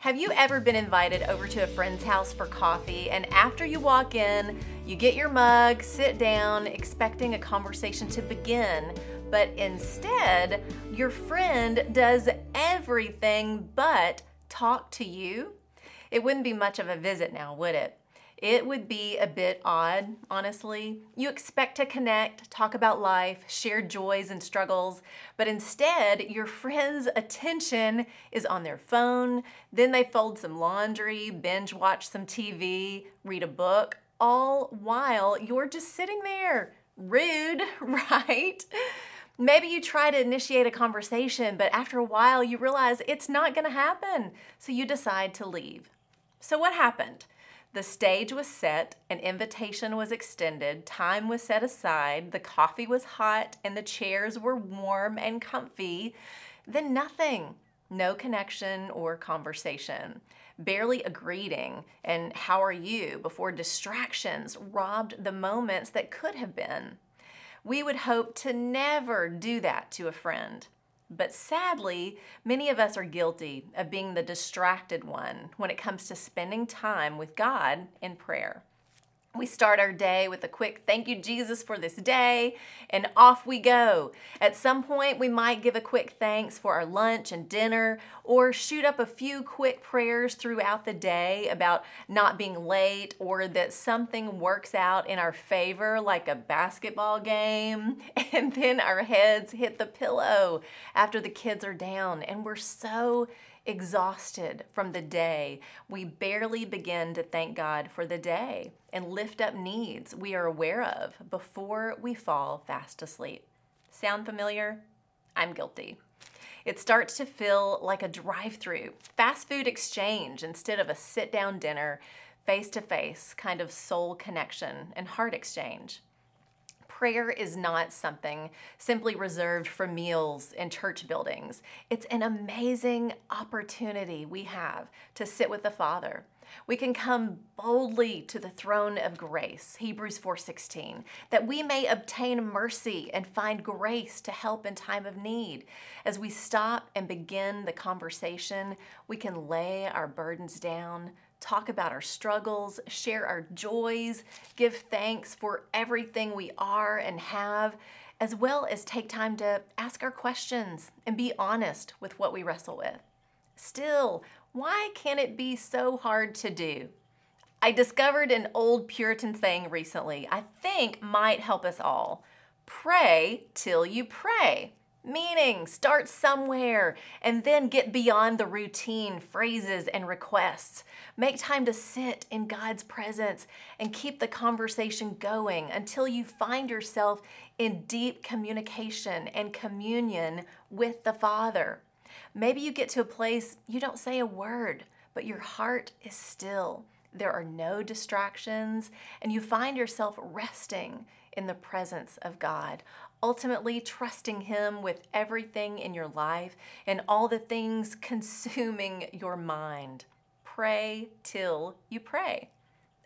Have you ever been invited over to a friend's house for coffee and after you walk in, you get your mug, sit down, expecting a conversation to begin, but instead, your friend does everything but talk to you? It wouldn't be much of a visit now, would it? It would be a bit odd, honestly. You expect to connect, talk about life, share joys and struggles, but instead, your friend's attention is on their phone. Then they fold some laundry, binge watch some TV, read a book, all while you're just sitting there. Rude, right? Maybe you try to initiate a conversation, but after a while you realize it's not going to happen, so you decide to leave. So, what happened? The stage was set, an invitation was extended, time was set aside, the coffee was hot, and the chairs were warm and comfy. Then nothing. No connection or conversation. Barely a greeting and how are you before distractions robbed the moments that could have been. We would hope to never do that to a friend. But sadly, many of us are guilty of being the distracted one when it comes to spending time with God in prayer. We start our day with a quick thank you, Jesus, for this day, and off we go. At some point, we might give a quick thanks for our lunch and dinner, or shoot up a few quick prayers throughout the day about not being late or that something works out in our favor, like a basketball game. And then our heads hit the pillow after the kids are down, and we're so exhausted from the day, we barely begin to thank God for the day and lift up needs we are aware of before we fall fast asleep. Sound familiar? I'm guilty. It starts to feel like a drive through, fast food exchange instead of a sit down dinner, face to face kind of soul connection and heart exchange prayer is not something simply reserved for meals in church buildings. It's an amazing opportunity we have to sit with the Father. We can come boldly to the throne of grace, Hebrews 4:16, that we may obtain mercy and find grace to help in time of need. As we stop and begin the conversation, we can lay our burdens down, talk about our struggles, share our joys, give thanks for everything we are and have, as well as take time to ask our questions and be honest with what we wrestle with. Still, why can it be so hard to do? I discovered an old Puritan saying recently I think might help us all. Pray till you pray. Meaning, start somewhere and then get beyond the routine phrases and requests. Make time to sit in God's presence and keep the conversation going until you find yourself in deep communication and communion with the Father. Maybe you get to a place you don't say a word, but your heart is still. There are no distractions, and you find yourself resting in the presence of God, ultimately trusting Him with everything in your life and all the things consuming your mind. Pray till you pray.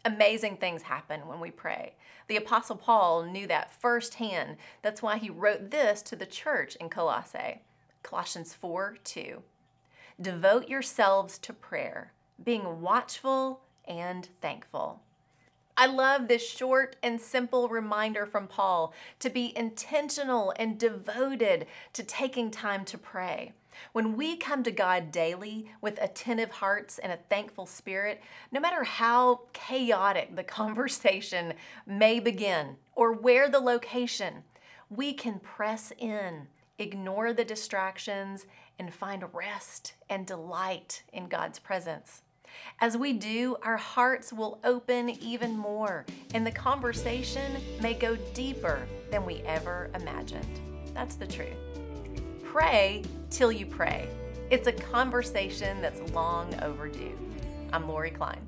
Amazing things happen when we pray. The Apostle Paul knew that firsthand. That's why he wrote this to the church in Colossae Colossians 4 2. Devote yourselves to prayer, being watchful and thankful. I love this short and simple reminder from Paul to be intentional and devoted to taking time to pray. When we come to God daily with attentive hearts and a thankful spirit, no matter how chaotic the conversation may begin or where the location, we can press in, ignore the distractions, and find rest and delight in God's presence. As we do, our hearts will open even more, and the conversation may go deeper than we ever imagined. That's the truth. Pray till you pray. It's a conversation that's long overdue. I'm Lori Klein.